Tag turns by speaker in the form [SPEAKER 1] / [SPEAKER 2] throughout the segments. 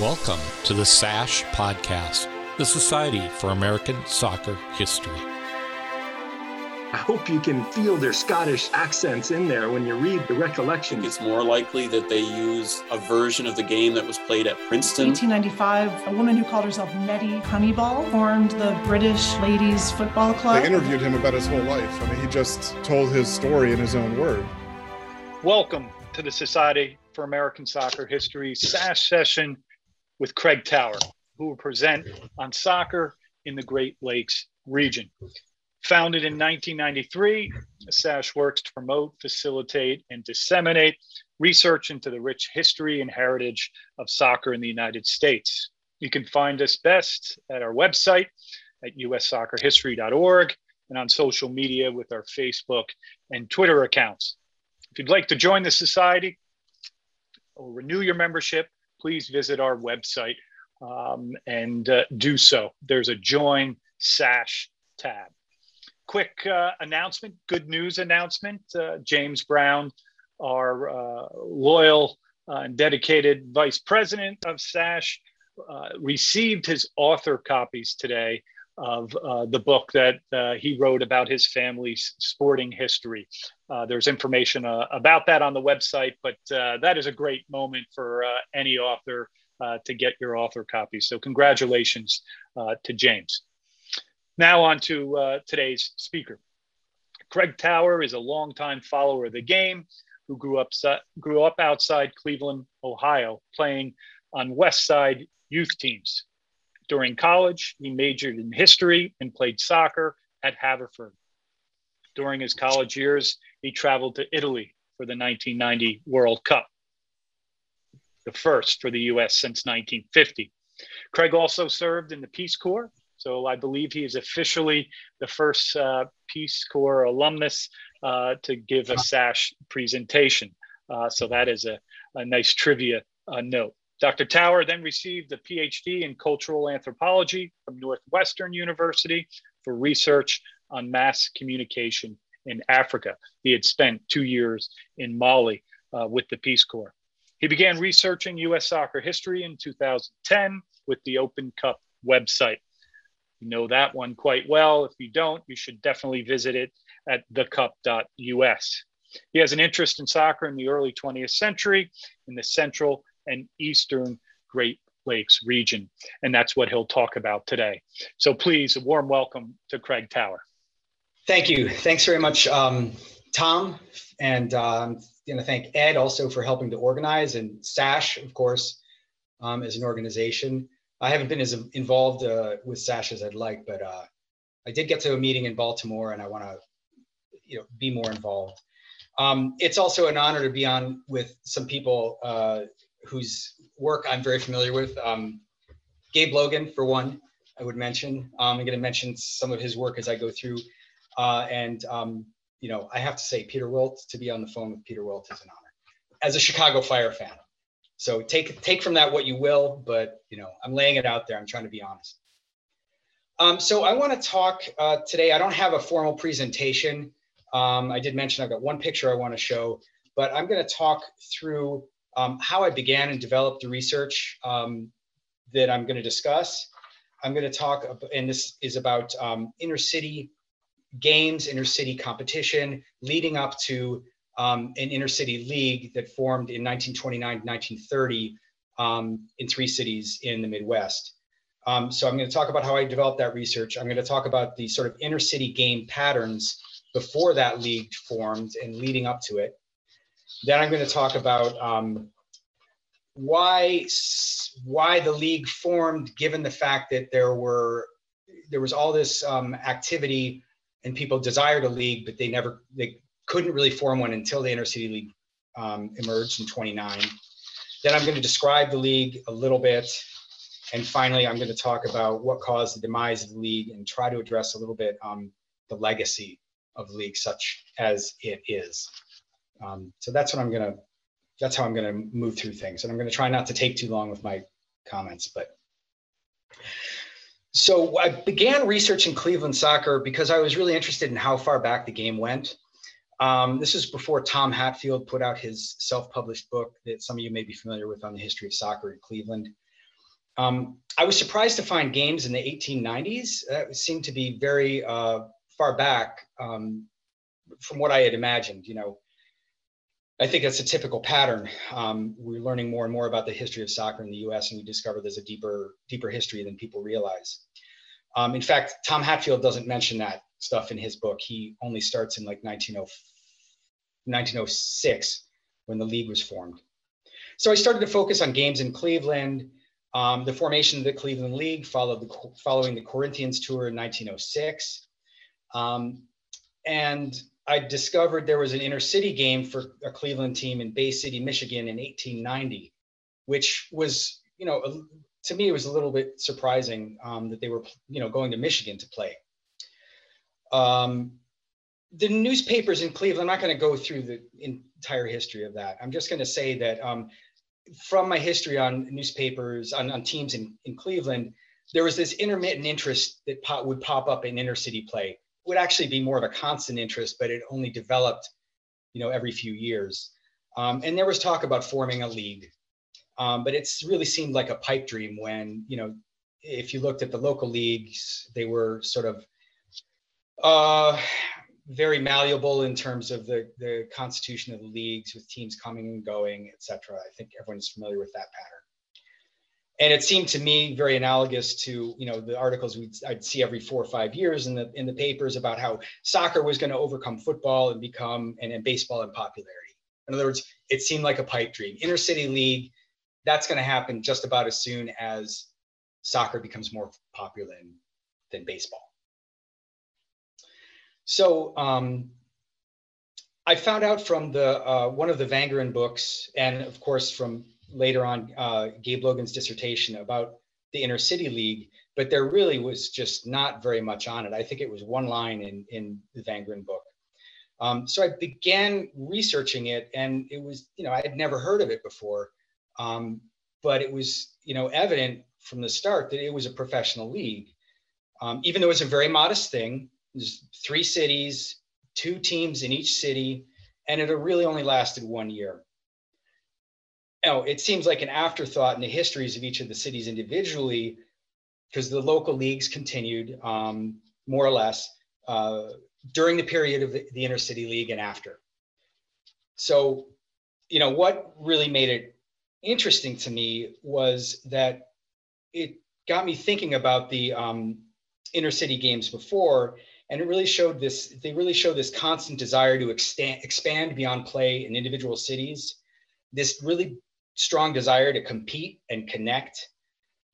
[SPEAKER 1] Welcome to the SASH Podcast, the Society for American Soccer History.
[SPEAKER 2] I hope you can feel their Scottish accents in there when you read the recollection.
[SPEAKER 3] It's more likely that they use a version of the game that was played at Princeton.
[SPEAKER 4] 1895, a woman who called herself Nettie Honeyball formed the British Ladies Football Club.
[SPEAKER 5] They interviewed him about his whole life. I mean, he just told his story in his own word.
[SPEAKER 6] Welcome to the Society for American Soccer History SASH session with Craig Tower, who will present on soccer in the Great Lakes region. Founded in 1993, SASH works to promote, facilitate, and disseminate research into the rich history and heritage of soccer in the United States. You can find us best at our website at ussoccerhistory.org and on social media with our Facebook and Twitter accounts. If you'd like to join the Society or renew your membership, please visit our website um, and uh, do so. There's a Join SASH tab quick uh, announcement, good news announcement. Uh, James Brown, our uh, loyal uh, and dedicated vice president of SASH, uh, received his author copies today of uh, the book that uh, he wrote about his family's sporting history. Uh, there's information uh, about that on the website, but that is a great moment for any author to get your author copy. So, congratulations to James. Now, on to uh, today's speaker. Craig Tower is a longtime follower of the game who grew up, grew up outside Cleveland, Ohio, playing on West Side youth teams. During college, he majored in history and played soccer at Haverford. During his college years, he traveled to Italy for the 1990 World Cup, the first for the US since 1950. Craig also served in the Peace Corps so I believe he is officially the first uh, Peace Corps alumnus uh, to give a SASH presentation. Uh, so that is a, a nice trivia uh, note. Dr. Tower then received a PhD in cultural anthropology from Northwestern University for research on mass communication in Africa. He had spent two years in Mali uh, with the Peace Corps. He began researching US soccer history in 2010 with the Open Cup website. You know that one quite well. If you don't, you should definitely visit it at thecup.us. He has an interest in soccer in the early 20th century in the central and eastern Great Lakes region. And that's what he'll talk about today. So please, a warm welcome to Craig Tower.
[SPEAKER 7] Thank you. Thanks very much, um, Tom. And um, going to thank Ed also for helping to organize and SASH, of course, um, as an organization. I haven't been as involved uh, with Sash as I'd like, but uh, I did get to a meeting in Baltimore, and I want to, you know, be more involved. Um, it's also an honor to be on with some people uh, whose work I'm very familiar with. Um, Gabe Logan, for one, I would mention. Um, I'm going to mention some of his work as I go through, uh, and um, you know, I have to say, Peter Wilt. To be on the phone with Peter Wilt is an honor. As a Chicago Fire fan, so take take from that what you will, but you know, I'm laying it out there. I'm trying to be honest. Um, so I want to talk uh, today. I don't have a formal presentation. Um, I did mention I've got one picture I want to show, but I'm going to talk through um, how I began and developed the research um, that I'm going to discuss. I'm going to talk, and this is about um, inner city games, inner city competition, leading up to um, an inner city league that formed in 1929 1930 um, in three cities in the Midwest. Um, so I'm going to talk about how I developed that research. I'm going to talk about the sort of inner city game patterns before that league formed and leading up to it. Then I'm going to talk about um, why why the league formed, given the fact that there were there was all this um, activity and people desired a league, but they never they couldn't really form one until the Intercity League um, emerged in 29. Then I'm going to describe the league a little bit. And finally, I'm going to talk about what caused the demise of the league and try to address a little bit um, the legacy of the league, such as it is. Um, so that's what I'm to, that's how I'm going to move through things. And I'm going to try not to take too long with my comments, but. So I began researching Cleveland soccer because I was really interested in how far back the game went. Um, this is before Tom Hatfield put out his self-published book that some of you may be familiar with on the history of soccer in Cleveland. Um, I was surprised to find games in the 1890s that seemed to be very uh, far back um, from what I had imagined. You know, I think that's a typical pattern. Um, we're learning more and more about the history of soccer in the U.S., and we discover there's a deeper, deeper history than people realize. Um, in fact, Tom Hatfield doesn't mention that stuff in his book. He only starts in like 1906 when the league was formed. So I started to focus on games in Cleveland. Um, the formation of the Cleveland League followed the, following the Corinthians tour in 1906. Um, and I discovered there was an inner city game for a Cleveland team in Bay City, Michigan in 1890, which was, you know, to me, it was a little bit surprising um, that they were, you know, going to Michigan to play. Um, the newspapers in Cleveland, I'm not going to go through the entire history of that. I'm just going to say that um, from my history on newspapers, on, on teams in, in Cleveland, there was this intermittent interest that pop, would pop up in inner city play would actually be more of a constant interest, but it only developed, you know, every few years. Um, and there was talk about forming a league, um, but it's really seemed like a pipe dream when, you know, if you looked at the local leagues, they were sort of uh, very malleable in terms of the, the constitution of the leagues with teams coming and going, et cetera. I think everyone's familiar with that pattern and it seemed to me very analogous to you know the articles we'd, I'd see every four or five years in the in the papers about how soccer was going to overcome football and become and, and baseball in popularity. In other words, it seemed like a pipe dream. Inner city league, that's going to happen just about as soon as soccer becomes more popular than, than baseball. So um, I found out from the uh, one of the Wangerin books, and of course from later on uh, Gabe Logan's dissertation about the inner city league, but there really was just not very much on it. I think it was one line in, in the Wangerin book. Um, so I began researching it and it was, you know, I had never heard of it before, um, but it was, you know, evident from the start that it was a professional league. Um, even though it's a very modest thing, there's three cities, two teams in each city, and it really only lasted one year you know, it seems like an afterthought in the histories of each of the cities individually, because the local leagues continued um, more or less uh, during the period of the, the intercity league and after. So, you know, what really made it interesting to me was that it got me thinking about the um, intercity games before, and it really showed this. They really show this constant desire to expand, expand beyond play in individual cities. This really strong desire to compete and connect.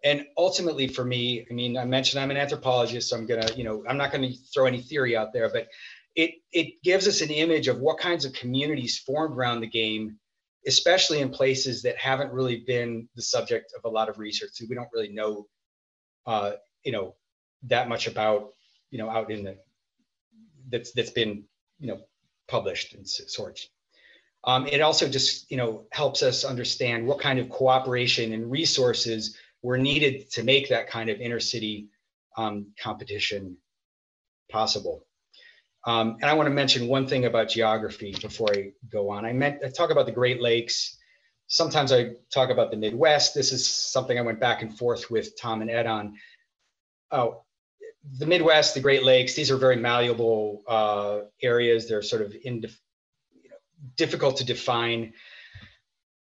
[SPEAKER 7] And ultimately for me, I mean, I mentioned I'm an anthropologist, so I'm gonna, you know, I'm not gonna throw any theory out there, but it it gives us an image of what kinds of communities formed around the game, especially in places that haven't really been the subject of a lot of research. So we don't really know, uh, you know, that much about, you know, out in the that's that's been, you know, published and sorts. Um, it also just you know helps us understand what kind of cooperation and resources were needed to make that kind of intercity um, competition possible. Um, and I want to mention one thing about geography before I go on. I meant I talk about the Great Lakes. Sometimes I talk about the Midwest. This is something I went back and forth with Tom and Ed on. Oh, the Midwest, the Great Lakes, these are very malleable uh, areas. They're sort of in, difficult to define.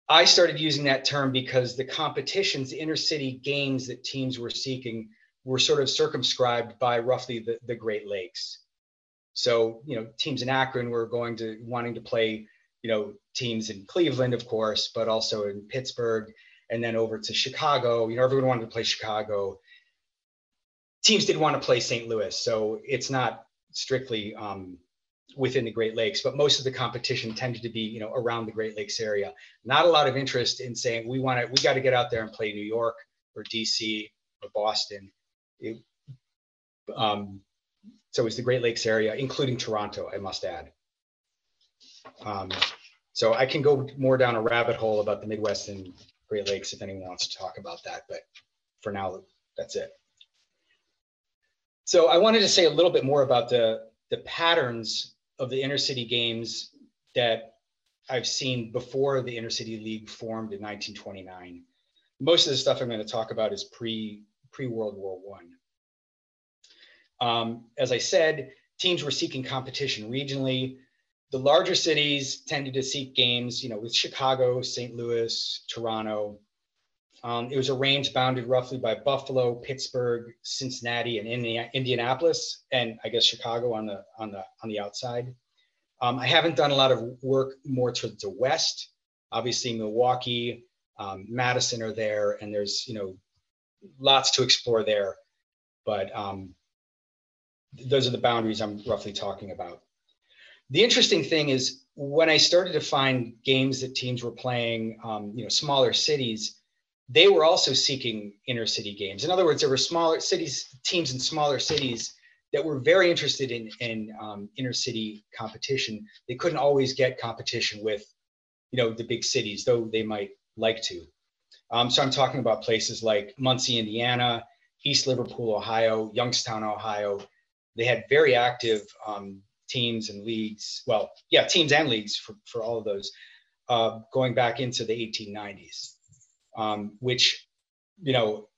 [SPEAKER 7] I started using that term because the competitions, the inner city games that teams were seeking were sort of circumscribed by roughly the, the Great Lakes. So, you know, teams in Akron were going to wanting to play, you know, teams in Cleveland, of course, but also in Pittsburgh and then over to Chicago. You know, everyone wanted to play Chicago. Teams didn't want to play St. Louis. So it's not strictly um, within the Great Lakes, but most of the competition tended to be, you know, around the Great Lakes area. Not a lot of interest in saying we want to, we got to get out there and play New York or DC or Boston. It, um, so it's the Great Lakes area, including Toronto, I must add. Um, so I can go more down a rabbit hole about the Midwest and Great Lakes if anyone wants to talk about that, but for now, that's it. So I wanted to say a little bit more about the, the patterns of the inner city games that I've seen before the inner city league formed in 1929. most of the stuff I'm going to talk about is pre pre World War One. Um, as I said, teams were seeking competition regionally. The larger cities tended to seek games, you know, with Chicago, St. Louis, Toronto. Um, it was a range bounded roughly by Buffalo, Pittsburgh, Cincinnati, and Indianapolis, and I guess Chicago on the on the on the outside. Um, I haven't done a lot of work more to the west. Obviously, Milwaukee, um, Madison are there, and there's you know lots to explore there. But um, those are the boundaries I'm roughly talking about. The interesting thing is when I started to find games that teams were playing, um, you know, smaller cities, they were also seeking inner city games. In other words, there were smaller cities, teams in smaller cities that were very interested in, in um, inner city competition. They couldn't always get competition with, you know, the big cities, though they might like to. Um, so I'm talking about places like Muncie, Indiana, East Liverpool, Ohio, Youngstown, Ohio. They had very active um, teams and leagues. Well, yeah, teams and leagues for, for all of those uh, going back into the 1890s, um, which, you know,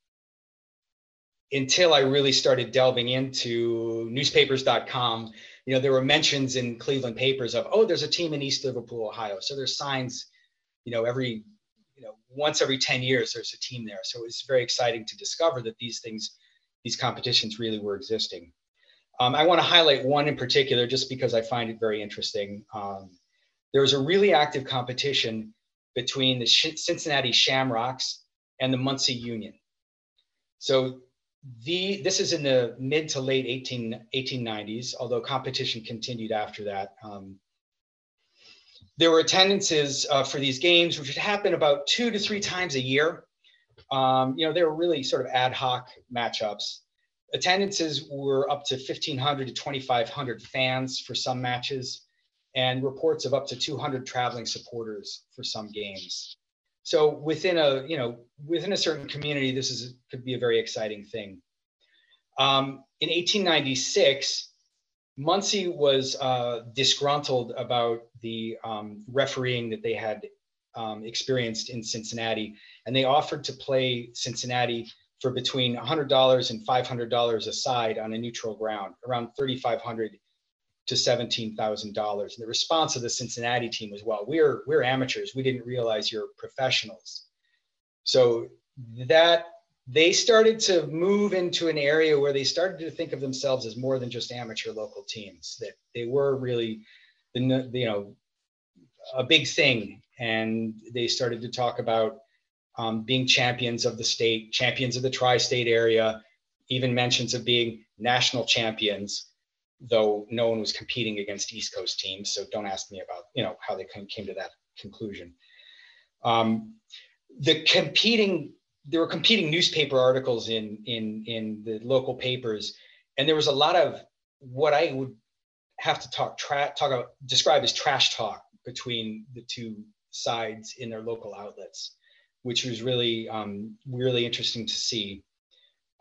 [SPEAKER 7] until I really started delving into newspapers.com, you know, there were mentions in Cleveland papers of, oh, there's a team in East Liverpool, Ohio. So there's signs, you know, every, you know, once every 10 years, there's a team there. So it was very exciting to discover that these things, these competitions really were existing. Um, I want to highlight one in particular just because I find it very interesting. Um, there was a really active competition between the Cincinnati Shamrocks and the Muncie Union. So the this is in the mid to late 18, 1890s, although competition continued after that. Um, there were attendances uh, for these games, which would happen about two to three times a year. Um, you know, they were really sort of ad hoc matchups. Attendances were up to 1,500 to 2,500 fans for some matches, and reports of up to 200 traveling supporters for some games. So within a you know within a certain community, this is could be a very exciting thing. Um, in 1896, Muncie was uh, disgruntled about the um, refereeing that they had um, experienced in Cincinnati, and they offered to play Cincinnati for between $100 and $500 a side on a neutral ground, around 3,500 to $17,000. And the response of the Cincinnati team was, well, we're, we're amateurs. We didn't realize you're professionals. So that they started to move into an area where they started to think of themselves as more than just amateur local teams, that they were really, the, you know, a big thing. And they started to talk about um, being champions of the state, champions of the tri state area, even mentions of being national champions though no one was competing against East Coast teams. So don't ask me about you know how they came to that conclusion. Um, the competing there were competing newspaper articles in in in the local papers, and there was a lot of what I would have to talk tra- talk about describe as trash talk between the two sides in their local outlets, which was really um, really interesting to see.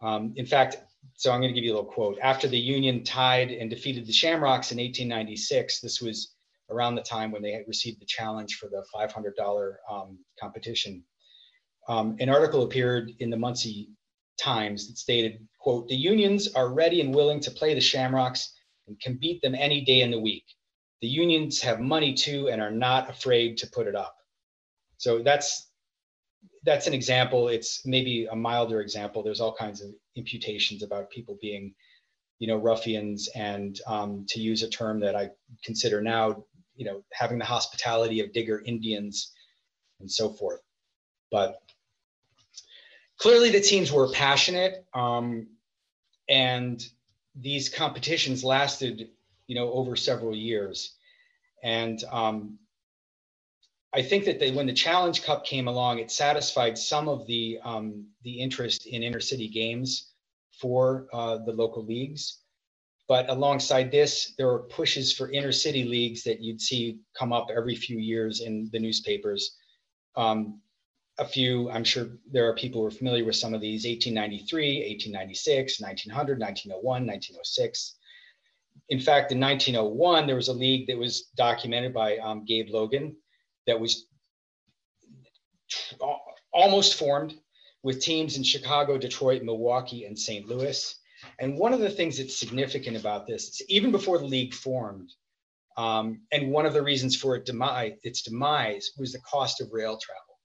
[SPEAKER 7] Um, in fact, so I'm going to give you a little quote. After the Union tied and defeated the Shamrocks in 1896, this was around the time when they had received the challenge for the $500 um, competition. Um, an article appeared in the Muncie Times that stated, quote, the unions are ready and willing to play the Shamrocks and can beat them any day in the week. The unions have money too and are not afraid to put it up. So that's that's an example. It's maybe a milder example. There's all kinds of imputations about people being, you know, ruffians, and um, to use a term that I consider now, you know, having the hospitality of digger Indians, and so forth. But clearly, the teams were passionate, um, and these competitions lasted, you know, over several years, and um, I think that they, when the Challenge Cup came along, it satisfied some of the um, the interest in inner city games for uh, the local leagues. But alongside this, there were pushes for inner city leagues that you'd see come up every few years in the newspapers. Um, a few, I'm sure there are people who are familiar with some of these 1893, 1896, 1900, 1901, 1906. In fact, in 1901, there was a league that was documented by um, Gabe Logan that was almost formed. With teams in Chicago, Detroit, Milwaukee, and St. Louis. And one of the things that's significant about this is even before the league formed, um, and one of the reasons for it its demise was the cost of rail travel.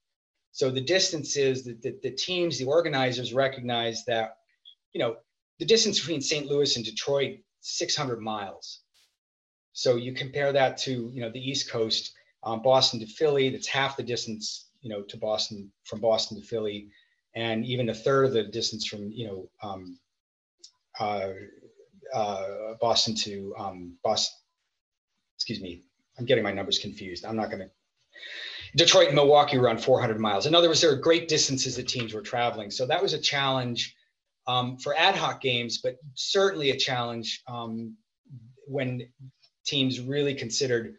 [SPEAKER 7] So the distances that the, the teams, the organizers recognized that, you know, the distance between St. Louis and Detroit, 600 miles. So you compare that to, you know, the East Coast, um, Boston to Philly, that's half the distance, you know, to Boston, from Boston to Philly, and even a third of the distance from, you know, um, uh, uh, Boston to um, Boston, excuse me, I'm getting my numbers confused. I'm not going to. Detroit and Milwaukee were on 400 miles. In other words, there are great distances that teams were traveling. So that was a challenge um, for ad hoc games, but certainly a challenge um, when teams really considered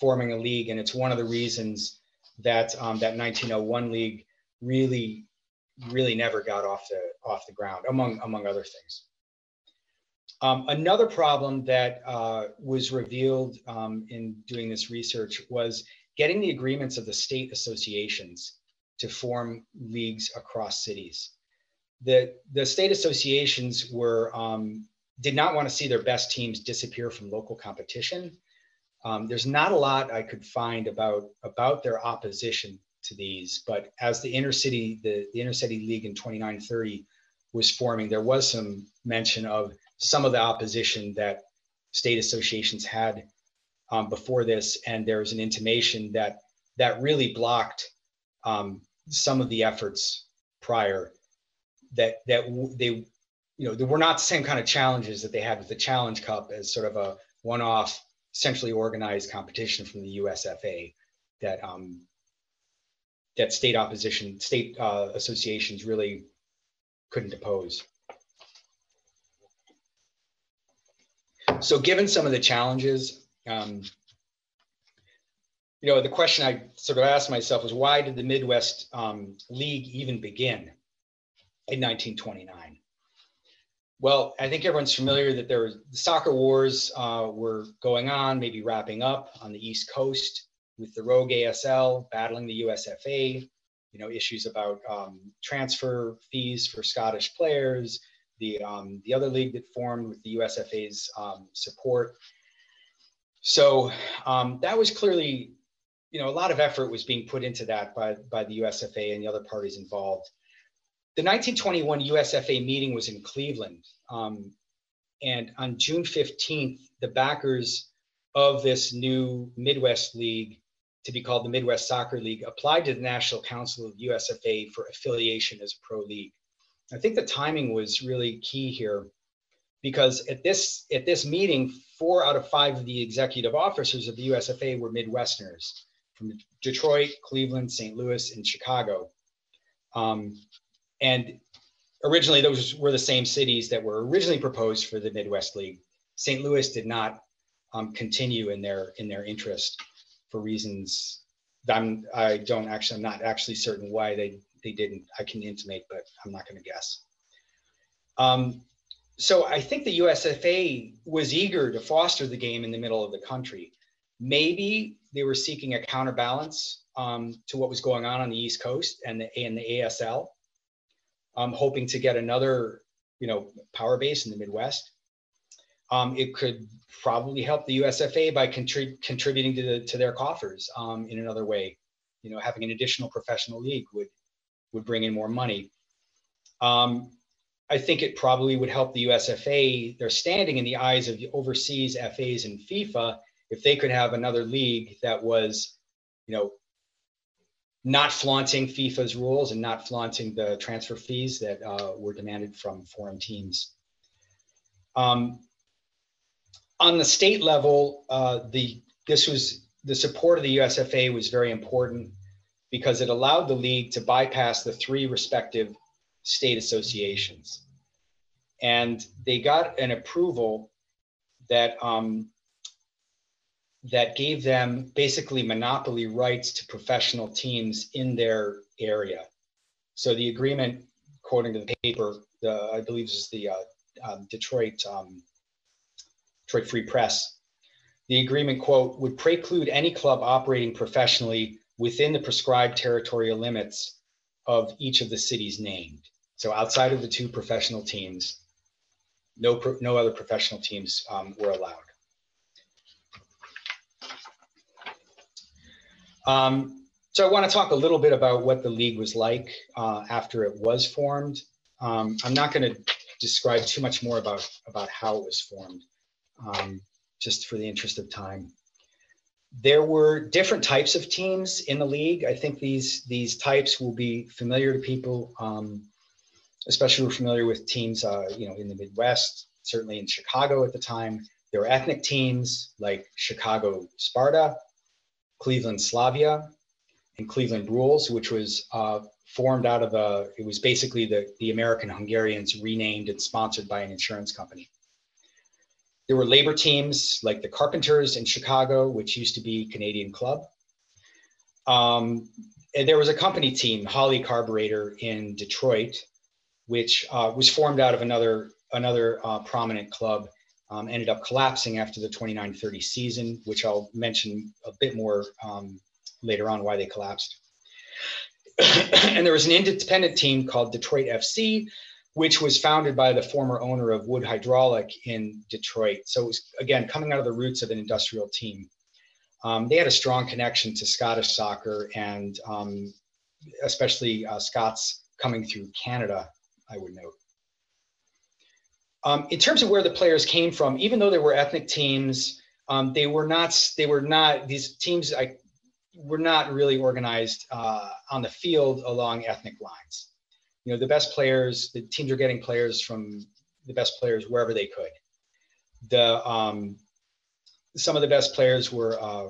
[SPEAKER 7] forming a league. And it's one of the reasons that um, that 1901 league really, really never got off the off the ground, among among other things. Um, another problem that uh, was revealed um, in doing this research was getting the agreements of the state associations to form leagues across cities. The, the state associations were um, did not want to see their best teams disappear from local competition. Um, there's not a lot I could find about about their opposition to these, but as the inner city, the, the inner city league in 2930 was forming, there was some mention of some of the opposition that state associations had um, before this, and there was an intimation that that really blocked um, some of the efforts prior. That that they, you know, there were not the same kind of challenges that they had with the Challenge Cup as sort of a one-off, centrally organized competition from the USFA. That um, that state opposition, state uh, associations really couldn't oppose. so given some of the challenges, um, you know, the question I sort of asked myself was why did the Midwest um, League even begin in 1929? Well, I think everyone's familiar that there was the soccer wars uh, were going on, maybe wrapping up on the East Coast with the rogue ASL battling the USFA. You know, issues about um, transfer fees for Scottish players, the um, the other league that formed with the USFA's um, support. So um, that was clearly, you know, a lot of effort was being put into that by by the USFA and the other parties involved. The 1921 USFA meeting was in Cleveland, um, and on June 15th, the backers of this new Midwest League to be called the Midwest Soccer League applied to the National Council of USFA for affiliation as a pro league. I think the timing was really key here because at this at this meeting, four out of five of the executive officers of the USFA were Midwesterners from Detroit, Cleveland, St. Louis, and Chicago. Um, and originally, those were the same cities that were originally proposed for the Midwest League. St. Louis did not um, continue in their in their interest for reasons I'm I don't actually I'm not actually certain why they they didn't. I can intimate, but I'm not going to guess. Um, so I think the USFA was eager to foster the game in the middle of the country. Maybe they were seeking a counterbalance um, to what was going on on the East Coast and the and the ASL, um, hoping to get another you know power base in the Midwest. Um, it could probably help the USFA by contrib- contributing to the, to their coffers um, in another way. You know, having an additional professional league would would bring in more money. Um, I think it probably would help the USFA, their standing in the eyes of the overseas FAs and FIFA, if they could have another league that was, you know, not flaunting FIFA's rules and not flaunting the transfer fees that uh, were demanded from foreign teams. Um, on the state level, uh, the this was the support of the USFA was very important because it allowed the league to bypass the three respective state associations. And they got an approval that um, that gave them basically monopoly rights to professional teams in their area. So the agreement, according to the paper, the, I believe this is the uh, um, Detroit um, Detroit Free Press. The agreement quote would preclude any club operating professionally within the prescribed territorial limits of each of the cities named. So outside of the two professional teams, no, no other professional teams um, were allowed. Um, so I want to talk a little bit about what the league was like uh, after it was formed. Um, I'm not going to describe too much more about, about how it was formed, um, just for the interest of time. There were different types of teams in the league. I think these, these types will be familiar to people, um, especially who are familiar with teams uh, you know, in the Midwest, certainly in Chicago at the time. There were ethnic teams like Chicago Sparta, Cleveland Slavia, and Cleveland Rules, which was uh, formed out of a, it was basically the, the American Hungarians renamed and sponsored by an insurance company. There were labor teams like the Carpenters in Chicago, which used to be Canadian Club. Um, and there was a company team, Holley Carburetor in Detroit, which uh, was formed out of another, another uh, prominent club, um, ended up collapsing after the 29-30 season, which I'll mention a bit more um, later on why they collapsed. and there was an independent team called Detroit FC, which was founded by the former owner of Wood Hydraulic in Detroit. So it was, again, coming out of the roots of an industrial team. Um, they had a strong connection to Scottish soccer and um, especially uh, Scots coming through Canada, I would note. Um, in terms of where the players came from, even though there were ethnic teams, um, they were not, they were not, these teams I, were not really organized uh, on the field along ethnic lines. You know, the best players, the teams are getting players from the best players wherever they could. The um, some of the best players were uh,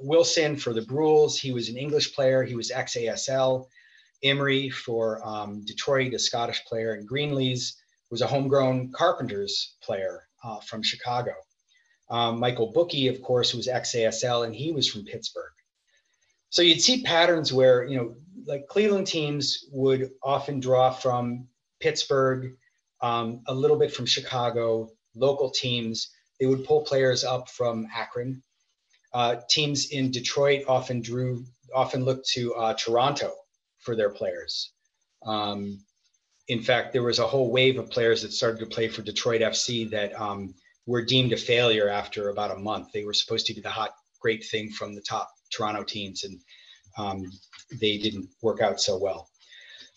[SPEAKER 7] Wilson for the Bruells. He was an English player. He was ex-ASL. Imrie for um, Detroit, a Scottish player, and Greenlees was a homegrown Carpenters player uh, from Chicago. Um, Michael Bookie, of course, was ex-ASL, and he was from Pittsburgh. So you'd see patterns where, you know, like Cleveland teams would often draw from Pittsburgh, um, a little bit from Chicago, local teams. They would pull players up from Akron. Uh, teams in Detroit often drew, often looked to uh, Toronto for their players. Um, in fact, there was a whole wave of players that started to play for Detroit FC that um, were deemed a failure after about a month. They were supposed to be the hot, great thing from the top Toronto teams, and um, they didn't work out so well.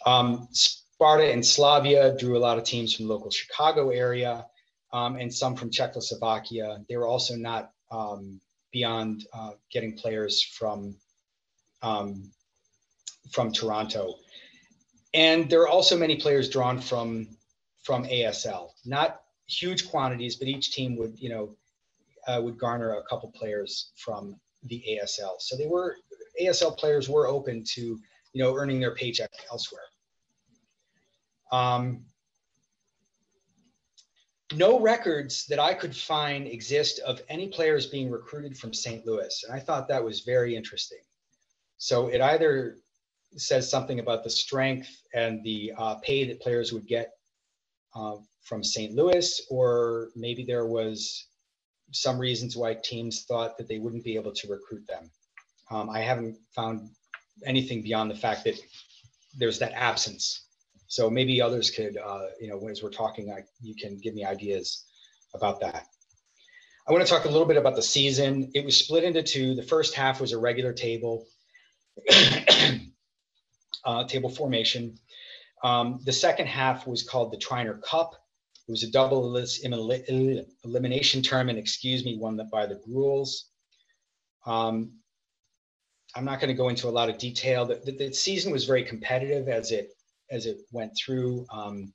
[SPEAKER 7] Um, Sparta and Slavia drew a lot of teams from local Chicago area um, and some from Czechoslovakia. They were also not um, beyond uh, getting players from um, from Toronto. And there are also many players drawn from from ASL, not huge quantities, but each team would, you know, uh, would garner a couple players from the ASL. So they were ASL players were open to you know earning their paycheck elsewhere. Um, no records that I could find exist of any players being recruited from St. Louis, and I thought that was very interesting. So it either says something about the strength and the uh, pay that players would get uh, from St. Louis, or maybe there was some reasons why teams thought that they wouldn't be able to recruit them. Um, I haven't found anything beyond the fact that there's that absence. So maybe others could, uh, you know, as we're talking, I, you can give me ideas about that. I want to talk a little bit about the season. It was split into two. The first half was a regular table, uh, table formation. Um, the second half was called the Triner Cup. It was a double elimination tournament, excuse me, one that by the Rules. Um, I'm not going to go into a lot of detail. The, the, the, season was very competitive as it as it went through. Um,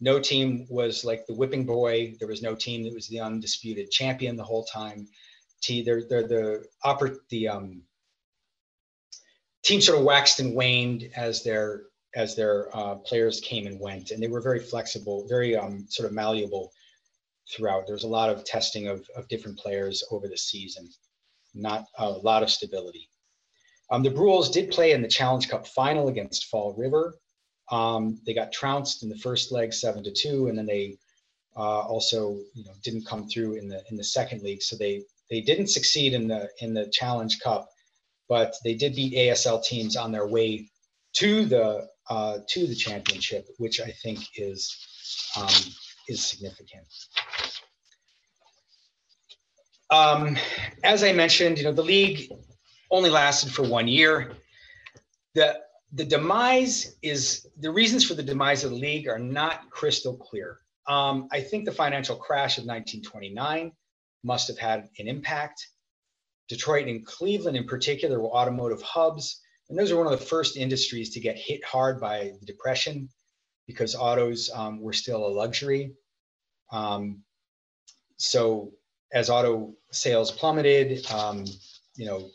[SPEAKER 7] no team was like the whipping boy. There was no team that was the undisputed champion the whole time. T, they're, they're the oper, the um, team sort of waxed and waned as their as their uh, players came and went, and they were very flexible, very um, sort of malleable throughout. There was a lot of testing of, of different players over the season, not a lot of stability. Um, the Bruells did play in the Challenge Cup final against Fall River. Um, they got trounced in the first leg, seven to two, and then they uh, also, you know, didn't come through in the in the second league. So they they didn't succeed in the in the Challenge Cup, but they did beat ASL teams on their way to the uh, to the championship, which I think is um, is significant. Um, as I mentioned, you know, the league only lasted for one year. The the demise is the reasons for the demise of the league are not crystal clear. Um, I think the financial crash of 1929 must have had an impact. Detroit and Cleveland, in particular, were automotive hubs, and those were one of the first industries to get hit hard by the depression because autos um, were still a luxury. Um, so as auto sales plummeted, um, you know,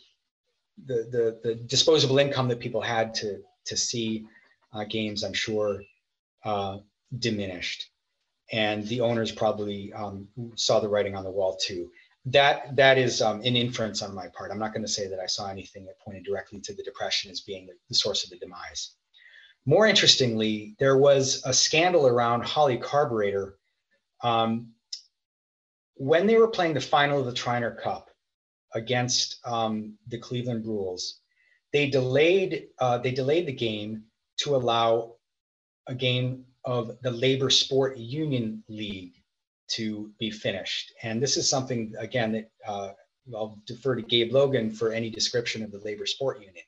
[SPEAKER 7] the, the, the disposable income that people had to, to see uh, games, I'm sure, uh, diminished. And the owners probably um, saw the writing on the wall too. That, that is um, an inference on my part. I'm not going to say that I saw anything that pointed directly to the depression as being the, the source of the demise. More interestingly, there was a scandal around Holley Carburetor um, when they were playing the final of the Triner Cup against um, the Cleveland Rules, they delayed uh, they delayed the game to allow a game of the Labor Sport Union League to be finished. And this is something again that uh, I'll defer to Gabe Logan for any description of the Labor Sport Union.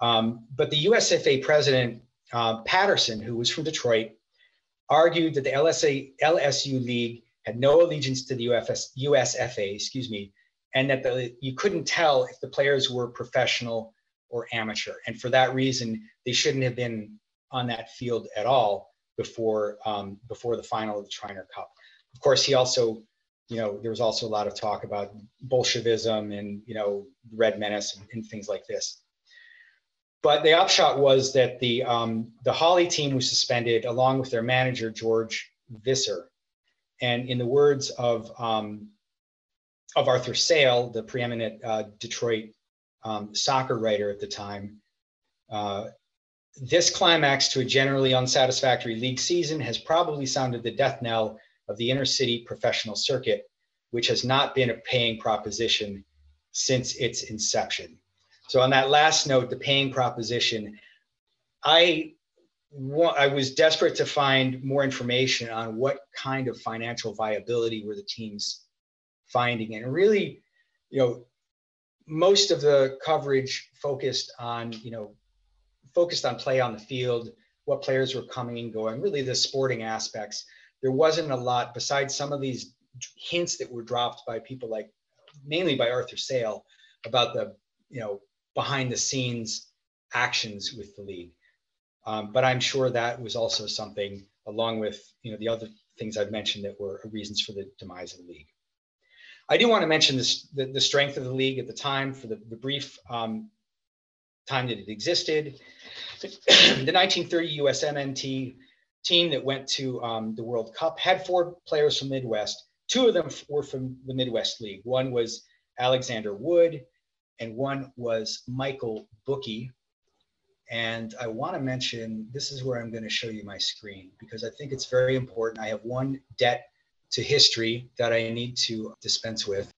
[SPEAKER 7] Um, but the USFA president uh, Patterson, who was from Detroit, argued that the LSA, LSU League had no allegiance to the UFS, USFA, excuse me, and that the, you couldn't tell if the players were professional or amateur. And for that reason, they shouldn't have been on that field at all before um, before the final of the Triner Cup. Of course, he also, you know, there was also a lot of talk about Bolshevism and you know Red Menace and, and things like this. But the upshot was that the um, the Holley team was suspended along with their manager George Visser, and in the words of, um, of Arthur Sale, the preeminent uh, Detroit um, soccer writer at the time, uh, this climax to a generally unsatisfactory league season has probably sounded the death knell of the inner city professional circuit, which has not been a paying proposition since its inception. So, on that last note, the paying proposition, I I was desperate to find more information on what kind of financial viability were the teams finding. And really, you know, most of the coverage focused on, you know, focused on play on the field, what players were coming and going, really the sporting aspects. There wasn't a lot besides some of these hints that were dropped by people like mainly by Arthur Sale about the, you know, behind the scenes actions with the league. Um, but I'm sure that was also something, along with you know the other things I've mentioned that were reasons for the demise of the league. I do want to mention this, the, the strength of the league at the time for the, the brief um, time that it existed. the 1930 USMNT team that went to um, the World Cup had four players from Midwest. Two of them were from the Midwest League. One was Alexander Wood, and one was Michael Bookie, and I want to mention this is where I'm going to show you my screen because I think it's very important. I have one debt to history that I need to dispense with.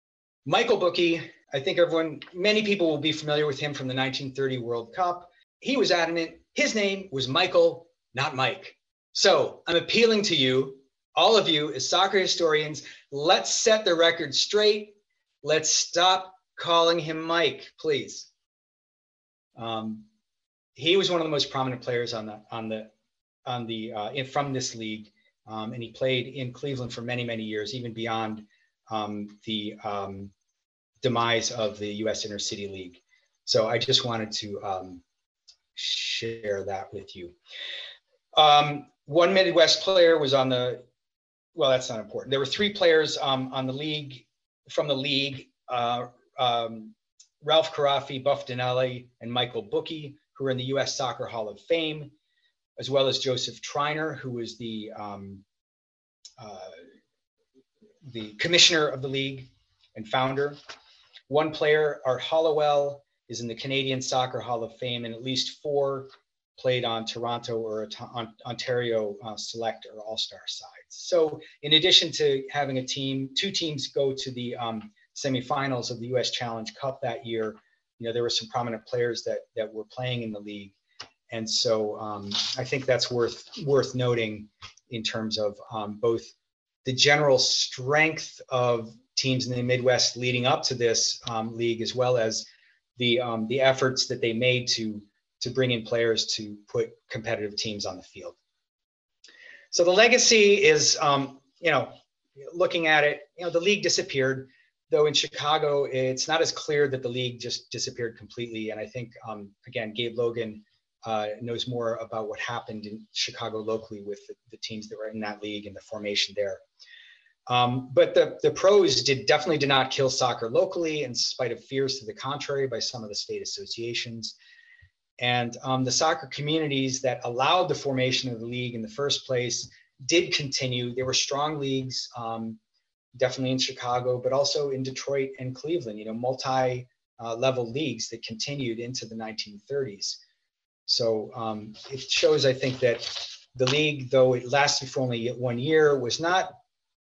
[SPEAKER 7] Michael Bookie, I think everyone, many people will be familiar with him from the 1930 World Cup. He was adamant his name was Michael, not Mike. So I'm appealing to you, all of you as soccer historians, let's set the record straight. Let's stop calling him Mike, please. Um, he was one of the most prominent players on the on the on the uh, in, from this league, um, and he played in Cleveland for many many years, even beyond um, the um, demise of the U.S. Inner City League. So I just wanted to um, share that with you. Um, one Midwest player was on the. Well, that's not important. There were three players um, on the league from the league. Uh, Ralph Caraffi, Buff Donelli, and Michael Bookie who are in the U.S. Soccer Hall of Fame, as well as Joseph Triner, who was the um, uh, the commissioner of the league and founder. One player, Art Hollowell, is in the Canadian Soccer Hall of Fame, and at least four played on Toronto or Ontario uh, select or all star sides. So, in addition to having a team, two teams go to the um, semifinals of the US Challenge Cup that year you know, there were some prominent players that that were playing in the league, And so um, I think that's worth worth noting in terms of um, both the general strength of teams in the Midwest leading up to this um, league, as well as the um, the efforts that they made to to bring in players to put competitive teams on the field. So the legacy is, um, you know, looking at it, you know, the league disappeared. Though in Chicago, it's not as clear that the league just disappeared completely. And I think, um, again, Gabe Logan uh, knows more about what happened in Chicago locally with the, the, teams that were in that league and the formation there. Um, but the, the pros did definitely did not kill soccer locally in spite of fears to the contrary by some of the state associations. And um, the soccer communities that allowed the formation of the league in the first place did continue. There were strong leagues, um, definitely in Chicago, but also in Detroit and Cleveland, you know, multi uh, level leagues that continued into the 1930s. So um, it shows, I think, that the league, though it lasted for only one year, was not,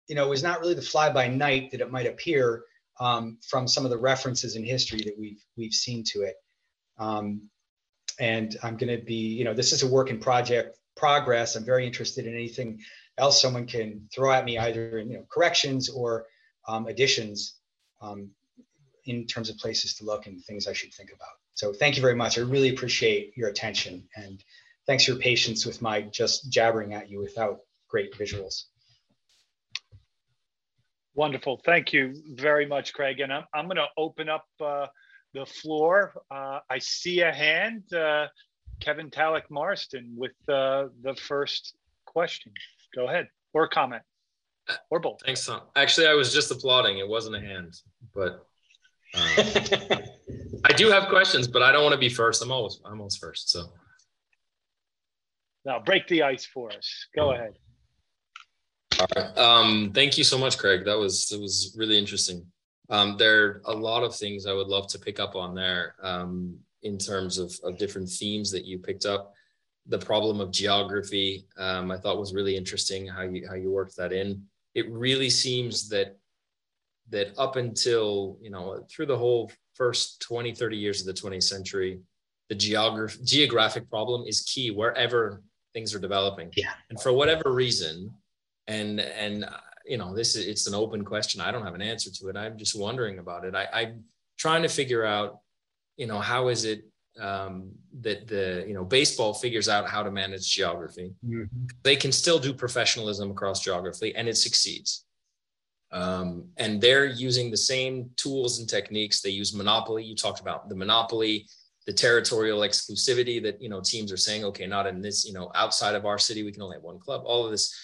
[SPEAKER 7] you know, was not really the fly by night that it might appear um, from some of the references in history that we've we've seen to it. Um, and I'm going to be, you know, this is a work in project progress. I'm very interested in anything else someone can throw at me, either in you know, corrections or um, additions um, in terms of places to look and things I should think about. So thank you very much. I really appreciate your attention and thanks for your patience with my just jabbering at you without great visuals.
[SPEAKER 6] Wonderful. Thank you very much, Craig. And I'm, I'm going to open up uh, the floor. Uh, I see a hand, uh, Kevin Tallec Marston, with uh, the first question. Go ahead, or comment, or both.
[SPEAKER 8] Thanks, Tom. Actually, I was just applauding. It wasn't a hand, but um, I do have questions, but I don't want to be first. I'm always I'm always first. So
[SPEAKER 6] now break the ice for us. Go mm-hmm. ahead.
[SPEAKER 8] All right. Um, thank you so much, Craig. That was it was really interesting. Um, there are a lot of things I would love to pick up on there um, in terms of, of different themes that you picked up. The problem of geography, um, I thought was really interesting how you how you worked that in. It really seems that that up until you know through the whole first 20 30 years of the 20th century the geograph- geographic problem is key wherever things are developing
[SPEAKER 7] yeah
[SPEAKER 8] and for whatever reason and and you know, this is it's an open question. I don't have an answer to it. I'm just wondering about it. I, I'm trying to figure out, you know, how is it um, that the you know baseball figures out how to manage geography. Mm-hmm. They can still do professionalism across geography, and it succeeds. Um, and they're using the same tools and techniques. They use monopoly. You talked about the monopoly, the territorial exclusivity that you know teams are saying, okay, not in this, you know, outside of our city, we can only have one club. All of this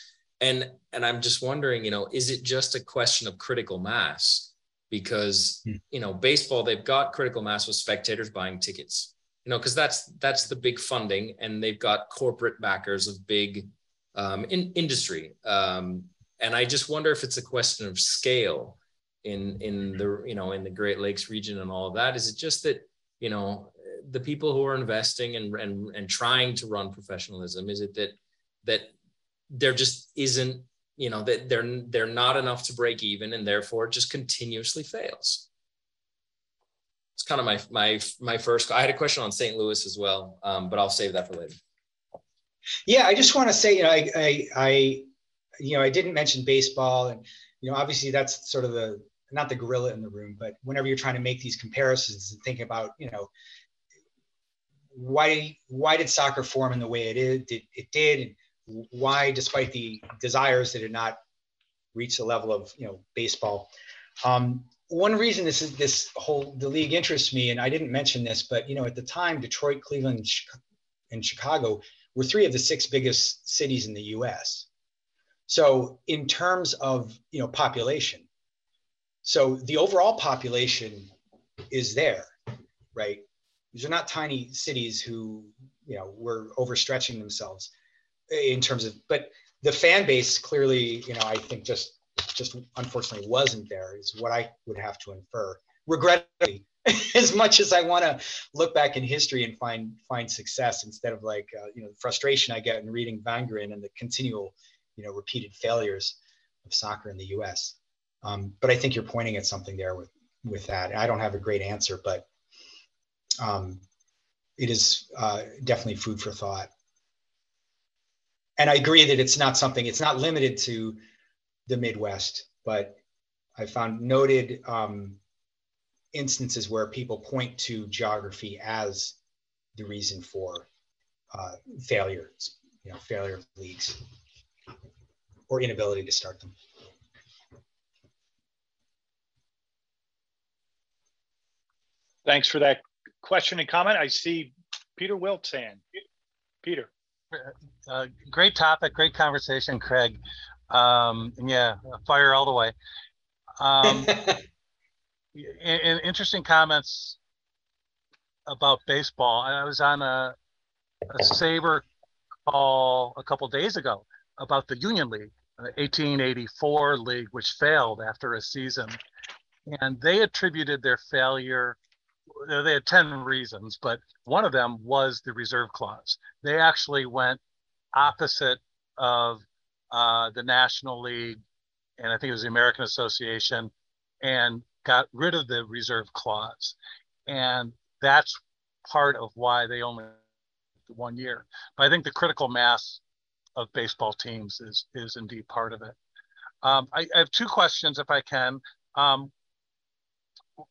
[SPEAKER 8] and and i'm just wondering you know is it just a question of critical mass? Because hmm. you know baseball they've got critical mass with spectators buying tickets you know because that's that's the big funding. And they've got corporate backers of big um, in industry. Um, and i just wonder if it's a question of scale in in the you know in the great lakes region and all of that. Is it just that you know the people who are investing and and, and trying to run professionalism is it that that there just isn't you know that they're they're not enough to break even and therefore it just continuously fails. It's kind of my my my first i had a question on st louis as well um, but i'll save that for later.
[SPEAKER 7] Yeah i just want to say you know I, I i you know i didn't mention baseball and you know obviously that's sort of the not the gorilla in the room but whenever you're trying to make these comparisons and think about you know why why did soccer form in the way it is did it did and why, despite the desires, that did not reach the level of you know baseball. Um, one reason this is this whole the league interests me, and I didn't mention this, but you know at the time, Detroit, Cleveland, and Chicago were three of the six biggest cities in the U.S. So in terms of you know population, so the overall population is there, right? These are not tiny cities who you know were overstretching themselves in terms of, but the fan base clearly, you know, I think just just unfortunately wasn't there is what I would have to infer. Regrettably, as much as I want to look back in history and find find success instead of like uh, you know the frustration I get in reading Wangerin and the continual you know repeated failures of soccer in the U.S. Um, but I think you're pointing at something there with with that. I don't have a great answer, but um, it is uh, definitely food for thought. And I agree that it's not something, it's not limited to the Midwest, but I found noted um, instances where people point to geography as the reason for uh, failure, you know, failure of leagues or inability to start them.
[SPEAKER 6] Thanks for that question and comment. I see Peter Wilt's hand. Peter.
[SPEAKER 9] Uh, great topic, great conversation, Craig. Um, yeah, fire all the way. Um, in, interesting comments about baseball. I was on a, a SABR call a couple days ago about the Union League, the 1884 league, which failed after a season. And they attributed their failure, they had 10 reasons, but one of them was the reserve clause. They actually went opposite of uh, the National League, and I think it was the American Association, and got rid of the reserve clause. And that's part of why they only one year. But I think the critical mass of baseball teams is is indeed part of it. Um, I, I, have two questions, if I can. Um,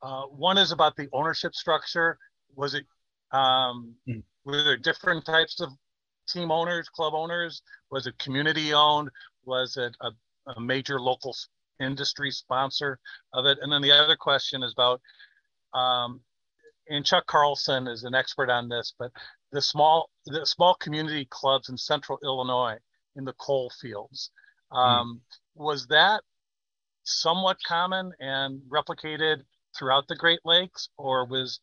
[SPEAKER 9] uh, one is about the ownership structure. Was it um, mm. were there different types of team owners, club owners? Was it community owned? Was it a, a major local industry sponsor of it? And then the other question is about, um, and Chuck Carlson is an expert on this, but the small the small community clubs in central Illinois in the coal fields. Hmm. Um, mm. Was that somewhat common and replicated throughout the Great Lakes, or was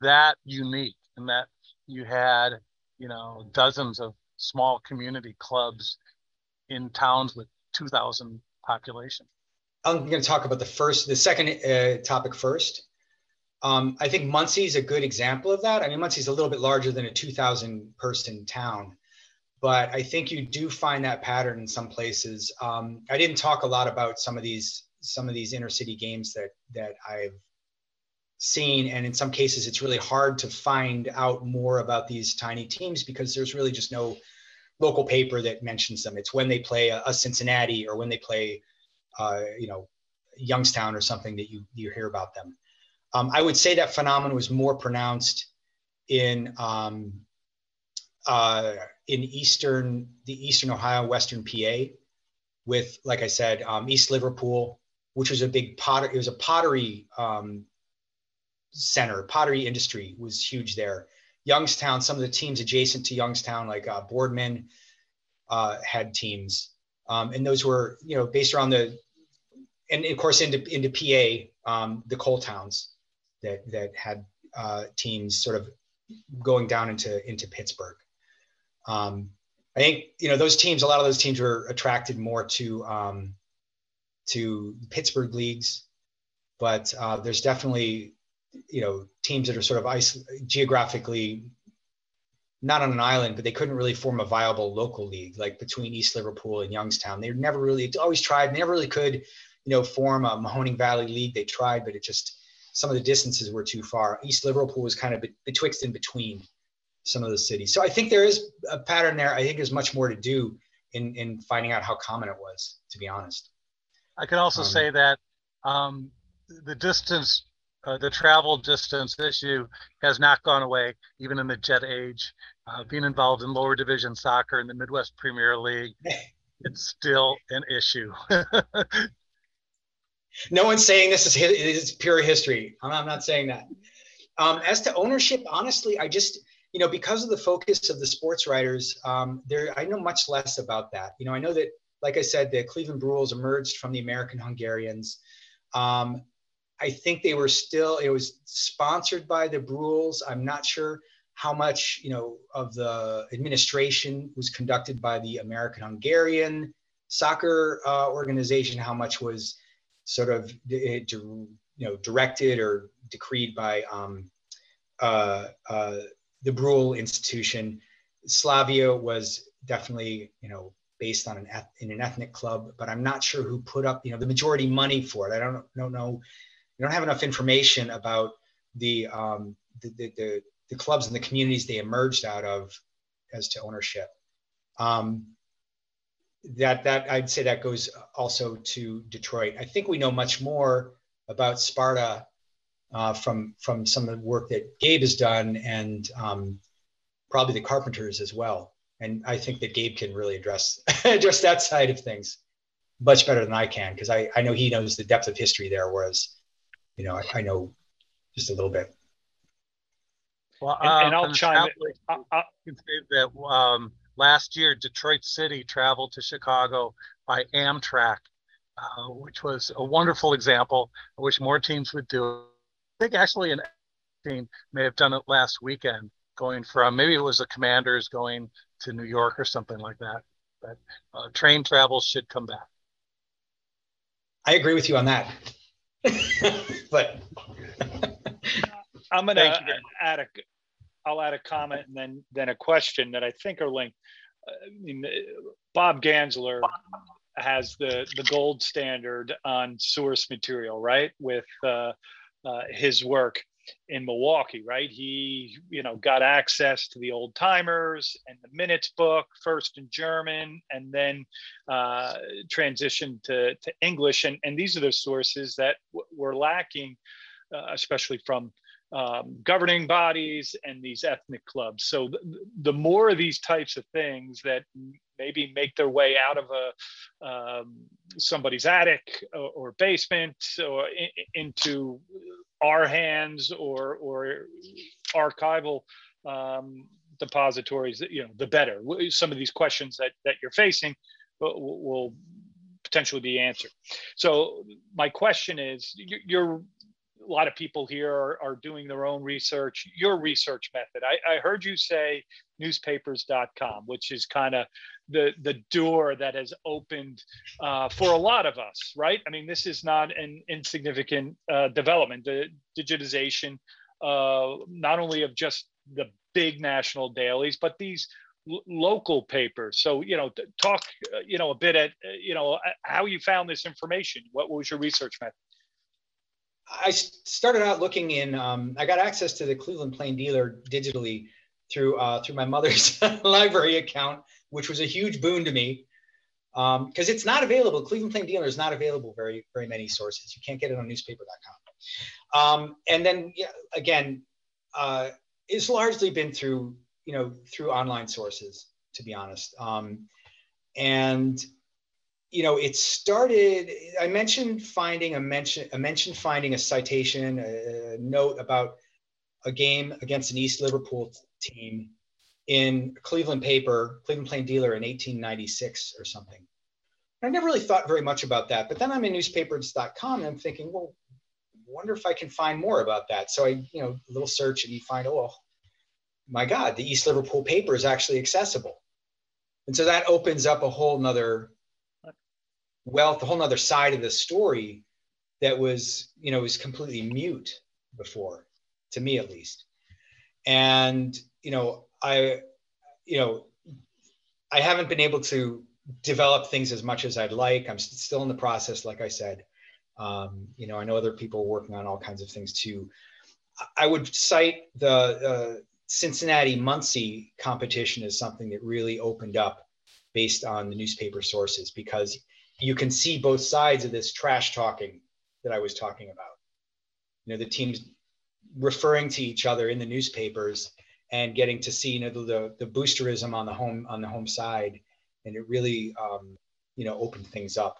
[SPEAKER 9] that unique in that you had, you know, dozens of small community clubs in towns with 2,000 population?
[SPEAKER 7] I'm going to talk about the first, the second uh, topic first. Um, I think Muncie is a good example of that. I mean, Muncie is a little bit larger than a 2,000 person town, but I think you do find that pattern in some places. Um, I didn't talk a lot about some of these some of these intercity games that that I've seen, and in some cases, it's really hard to find out more about these tiny teams because there's really just no local paper that mentions them. It's when they play a, a Cincinnati or when they play, uh, you know, Youngstown or something that you you hear about them. Um, I would say that phenomenon was more pronounced in um, uh, in eastern the eastern Ohio, western PA, with like I said, um, East Liverpool, which was a big potter. It was a pottery um, center. Pottery industry was huge there. Youngstown, some of the teams adjacent to Youngstown, like uh, Boardman, uh, had teams, um, and those were you know based around the, and of course into into PA, um, the coal towns that that had uh, teams sort of going down into into Pittsburgh. Um, I think you know those teams. A lot of those teams were attracted more to um, to Pittsburgh leagues, but uh, there's definitely you know teams that are sort of isol- geographically not on an island, but they couldn't really form a viable local league like between East Liverpool and Youngstown. They never really always tried, never really could, you know, form a Mahoning Valley League. They tried, but it just some of the distances were too far. East Liverpool was kind of betwixt and between some of the cities. So I think there is a pattern there. I think there's much more to do in, in finding out how common it was, to be honest.
[SPEAKER 9] I can also um, say that um, the distance, uh, the travel distance issue has not gone away, even in the jet age. Uh, being involved in lower division soccer in the Midwest Premier League, it's still an issue.
[SPEAKER 7] no one's saying this is, is pure history. I'm, I'm not saying that. Um, as to ownership, honestly, I just, you know, because of the focus of the sports writers, um, there I know much less about that. You know, I know that, like I said, the Cleveland Bruells emerged from the American Hungarians. Um, I think they were still, it was sponsored by the Bruells. I'm not sure how much, you know, of the administration was conducted by the American Hungarian soccer uh, organization, how much was sort of you know directed or decreed by um, uh, uh, the Bruell institution. Slavia was definitely you know based on an in an ethnic club, but I'm not sure who put up you know the majority money for it. I don't don't know. We don't have enough information about the um, the, the, the the clubs and the communities they emerged out of as to ownership. Um, that that I'd say that goes also to Detroit. I think we know much more about Sparta uh, from from some of the work that Gabe has done, and um, probably the Carpenters as well. And I think that Gabe can really address address that side of things much better than I can because I, I know he knows the depth of history there, whereas you know I, I know just a little bit.
[SPEAKER 6] Well, and, and I'll chime in. I, I,
[SPEAKER 9] can say that um, last year Detroit City traveled to Chicago by Amtrak, uh, which was a wonderful example. I wish more teams would do. It. I think actually an team may have done it last weekend, going from maybe it was the Commanders going to New York or something like that. But uh, train travel should come back.
[SPEAKER 7] I agree with you on that. but
[SPEAKER 6] I'm going to add a, I'll add a comment and then then a question that I think are linked. I mean, Bob Gansler has the the gold standard on source material, right? With uh, uh, his work in Milwaukee, right? He, you know, got access to the old timers and the minutes book, first in German, and then uh, transitioned to, to English. And, and these are the sources that w- were lacking, uh, especially from um, governing bodies and these ethnic clubs. So th- the more of these types of things that maybe make their way out of a um, somebody's attic or, or basement or in, into our hands or or archival um, depositories, you know, the better. Some of these questions that that you're facing will, will potentially be answered. So my question is, you're a lot of people here are, are doing their own research, your research method. I, I heard you say newspapers.com, which is kind of the, the door that has opened uh, for a lot of us, right? I mean, this is not an insignificant uh, development, the digitization, uh, not only of just the big national dailies, but these local papers. So, you know, talk, uh, you know, a bit at, uh, you know, how you found this information. What was your research method?
[SPEAKER 7] I started out looking in. Um, I got access to the Cleveland Plain Dealer digitally through uh, through my mother's library account, which was a huge boon to me because um, it's not available. Cleveland Plain Dealer is not available very very many sources. You can't get it on newspaper.com. Um, and then yeah, again, uh, it's largely been through you know through online sources, to be honest. Um, and you know, it started. I mentioned finding a mention, I mentioned finding a citation, a, a note about a game against an East Liverpool team in Cleveland paper, Cleveland Plain Dealer in 1896 or something. I never really thought very much about that. But then I'm in newspapers.com and I'm thinking, well, wonder if I can find more about that. So I, you know, a little search and you find, oh, my God, the East Liverpool paper is actually accessible. And so that opens up a whole nother wealth, a whole nother side of the story that was, you know, was completely mute before, to me at least. And, you know, I, you know, I haven't been able to develop things as much as I'd like. I'm still in the process, like I said. Um, you know, I know other people working on all kinds of things too. I would cite the uh, Cincinnati Muncie competition as something that really opened up based on the newspaper sources because you can see both sides of this trash talking that I was talking about. You know, the teams referring to each other in the newspapers and getting to see, you know, the, the boosterism on the home on the home side, and it really, um, you know, opened things up.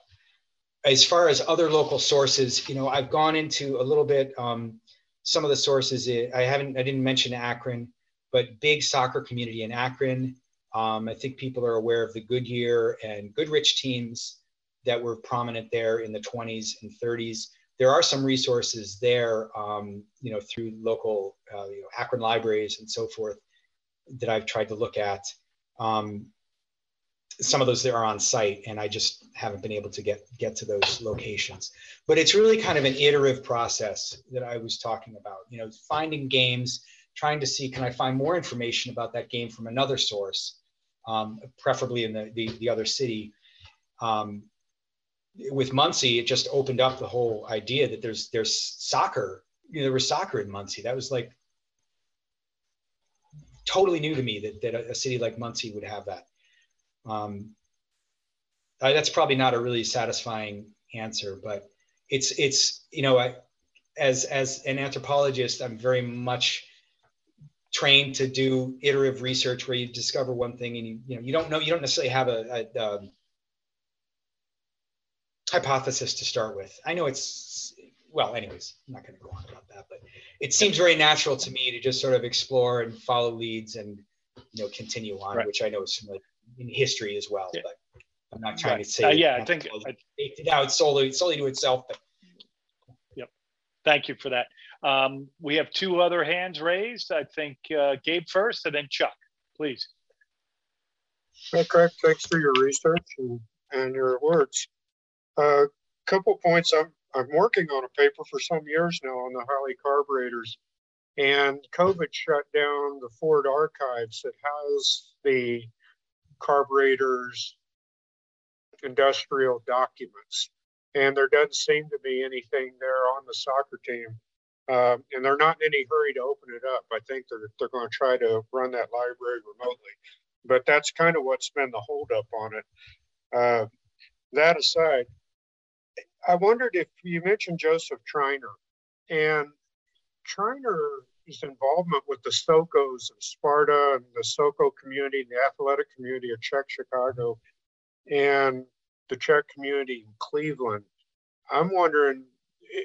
[SPEAKER 7] As far as other local sources, you know, I've gone into a little bit. Um, some of the sources I haven't, I didn't mention Akron, but big soccer community in Akron. Um, I think people are aware of the Goodyear and Goodrich teams that were prominent there in the 20s and 30s. There are some resources there, um, you know, through local uh, you know, Akron libraries and so forth that I've tried to look at. Um, some of those that are on site, and I just haven't been able to get get to those locations. But it's really kind of an iterative process that I was talking about. You know, finding games, trying to see can I find more information about that game from another source, um, preferably in the, the, the other city, um, with Muncie, it just opened up the whole idea that there's there's soccer. You know, there was soccer in Muncie. That was like totally new to me that, that a, a city like Muncie would have that. Um, uh, that's probably not a really satisfying answer, but it's it's you know I, as as an anthropologist, I'm very much trained to do iterative research where you discover one thing and you you know you don't know you don't necessarily have a, a, a um, hypothesis to start with. I know it's well, anyways, I'm not going to go on about that, but it seems very natural to me to just sort of explore and follow leads and you know continue on, right. which I know is some like in history as well. Yeah. But I'm not trying right. to say.
[SPEAKER 6] Uh, yeah, I think I,
[SPEAKER 7] it out solely solely to itself. But.
[SPEAKER 6] Yep. Thank you for that. Um, we have two other hands raised. I think uh, Gabe first, and then Chuck, please.
[SPEAKER 10] Hey, Craig, thanks for your research and, and your words. A couple points. I'm I'm working on a paper for some years now on the Holley carburetors, and COVID shut down the Ford archives that has the carburetors industrial documents. And there doesn't seem to be anything there on the soccer team. Um, and they're not in any hurry to open it up. I think they're, they're going to try to run that library remotely. But that's kind of what's been the holdup on it. Uh, that aside, I wondered if you mentioned Joseph Triner and Triner's involvement with the Sokols of Sparta and the Sokol community, the athletic community of Czech Chicago, and the Czech community in Cleveland. I'm wondering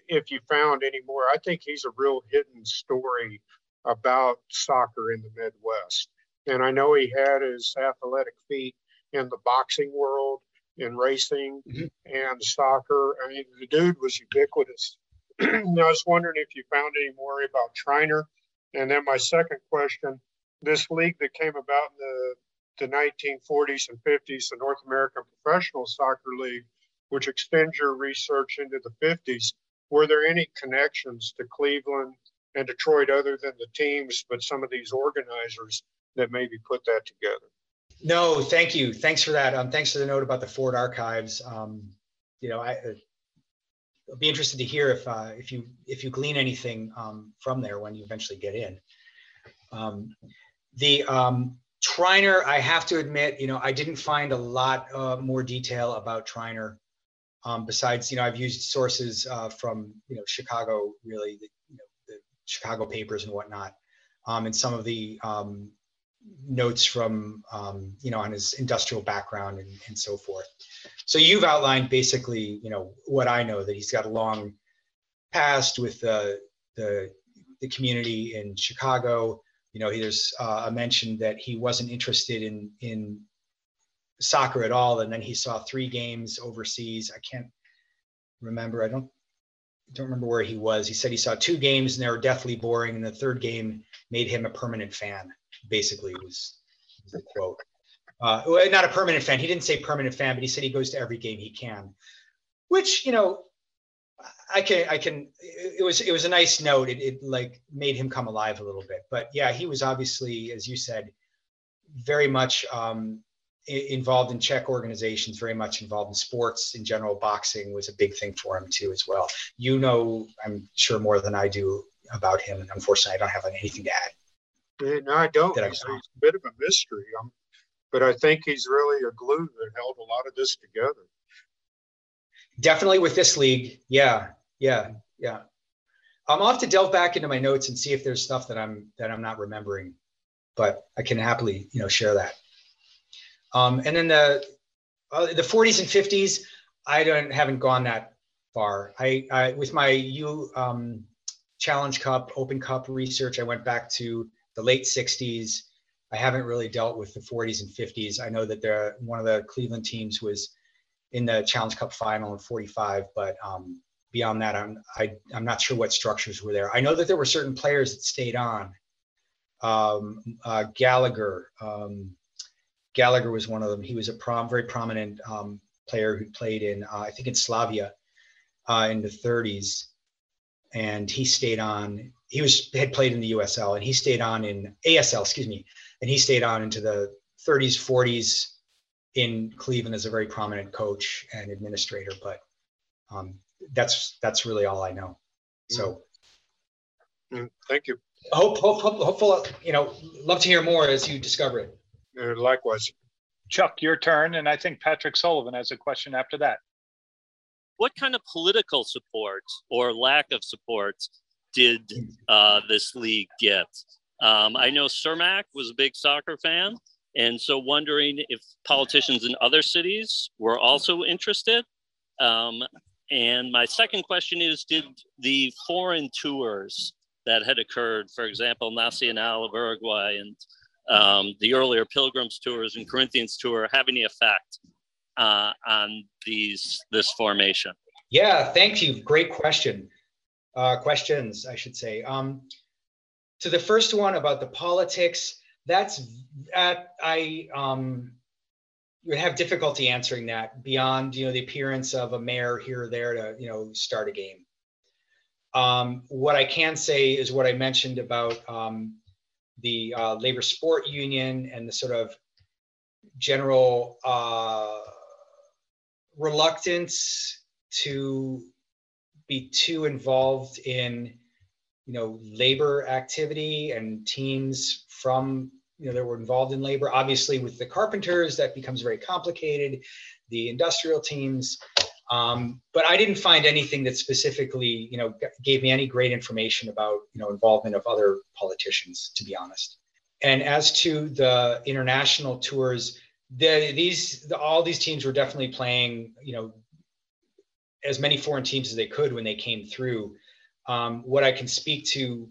[SPEAKER 10] if you found any more. I think he's a real hidden story about soccer in the Midwest. And I know he had his athletic feet in the boxing world, in racing, mm-hmm. and soccer. I mean, the dude was ubiquitous. I was wondering if you found any more about Triner. And then my second question this league that came about in the the 1940s and 50s, the North American Professional Soccer League, which extends your research into the 50s. Were there any connections to Cleveland and Detroit other than the teams, but some of these organizers that maybe put that together?
[SPEAKER 7] No, thank you. Thanks for that. Um, thanks for the note about the Ford archives. Um, you know, I, uh, I'll be interested to hear if uh, if you if you glean anything um, from there when you eventually get in. Um, the um, Triner, I have to admit, you know, I didn't find a lot uh, more detail about Triner. Um, besides, you know, I've used sources uh, from, you know, Chicago, really, the, you know, the Chicago papers and whatnot, and some of the um, notes from, um, you know, on his industrial background and, and so forth. So you've outlined basically, you know, what I know that he's got a long past with the the, the community in Chicago you know, there's uh, a mention that he wasn't interested in in soccer at all, and then he saw three games overseas. I can't remember. I don't don't remember where he was. He said he saw two games and they were deathly boring, and the third game made him a permanent fan. Basically, was the quote. Uh, not a permanent fan. He didn't say permanent fan, but he said he goes to every game he can, which you know I can, I can. It was, it was a nice note. It, it like made him come alive a little bit. But yeah, he was obviously, as you said, very much um, involved in Czech organizations. Very much involved in sports in general. Boxing was a big thing for him too, as well. You know, I'm sure more than I do about him, and unfortunately, I don't have anything to add.
[SPEAKER 10] No, I don't. He's, he's a bit of a mystery, um, but I think he's really a glue that held a lot of this together
[SPEAKER 7] definitely with this league. Yeah, yeah, yeah. I'm off to delve back into my notes and see if there's stuff that I'm that I'm not remembering, but I can happily you know share that. Um, and then the uh, the 40s and 50s, I don't haven't gone that far. I, I with my U um, Challenge Cup, Open Cup research, I went back to the late 60s. I haven't really dealt with the 40s and 50s. I know that there one of the Cleveland teams was in the Challenge Cup final in 45, but um, beyond that, I'm I, I'm not sure what structures were there. I know that there were certain players that stayed on. Um, uh, Gallagher, um, Gallagher was one of them. He was a prom, very prominent um, player who played in uh, I think in Slavia uh, in the 30s, and he stayed on. He was had played in the USL and he stayed on in ASL, excuse me, and he stayed on into the 30s, 40s, in Cleveland as a very prominent coach and administrator, but um, that's that's really all I know. So,
[SPEAKER 10] mm. Mm, thank you.
[SPEAKER 7] Hope, hope, hope, hopeful. You know, love to hear more as you discover it.
[SPEAKER 10] Uh, likewise.
[SPEAKER 6] Chuck, your turn, and I think Patrick Sullivan has a question after that.
[SPEAKER 11] What kind of political support or lack of support did uh, this league get? Um, I know Cermak was a big soccer fan, and so wondering if politicians in other cities were also interested. Um, and my second question is Did the foreign tours that had occurred, for example, Nacional of Uruguay and um, the earlier Pilgrims tours and Corinthians tour, have any effect uh, on these this formation?
[SPEAKER 7] Yeah, thank you. Great question. Uh, questions, I should say. Um, to the first one about the politics, that's that I um, would have difficulty answering that beyond you know the appearance of a mayor here or there to you know start a game. Um, what I can say is what I mentioned about um, the uh, labor sport union and the sort of general uh, reluctance to be too involved in you know labor activity and teams from you know that were involved in labor. Obviously with the carpenters that becomes very complicated the industrial teams. Um, but i didn't find anything that specifically you know gave me any great information about you know involvement of other politicians to be honest. And as to the international tours the, these the, all these teams were definitely playing you know as many foreign teams as they could when they came through. Um, what I can speak to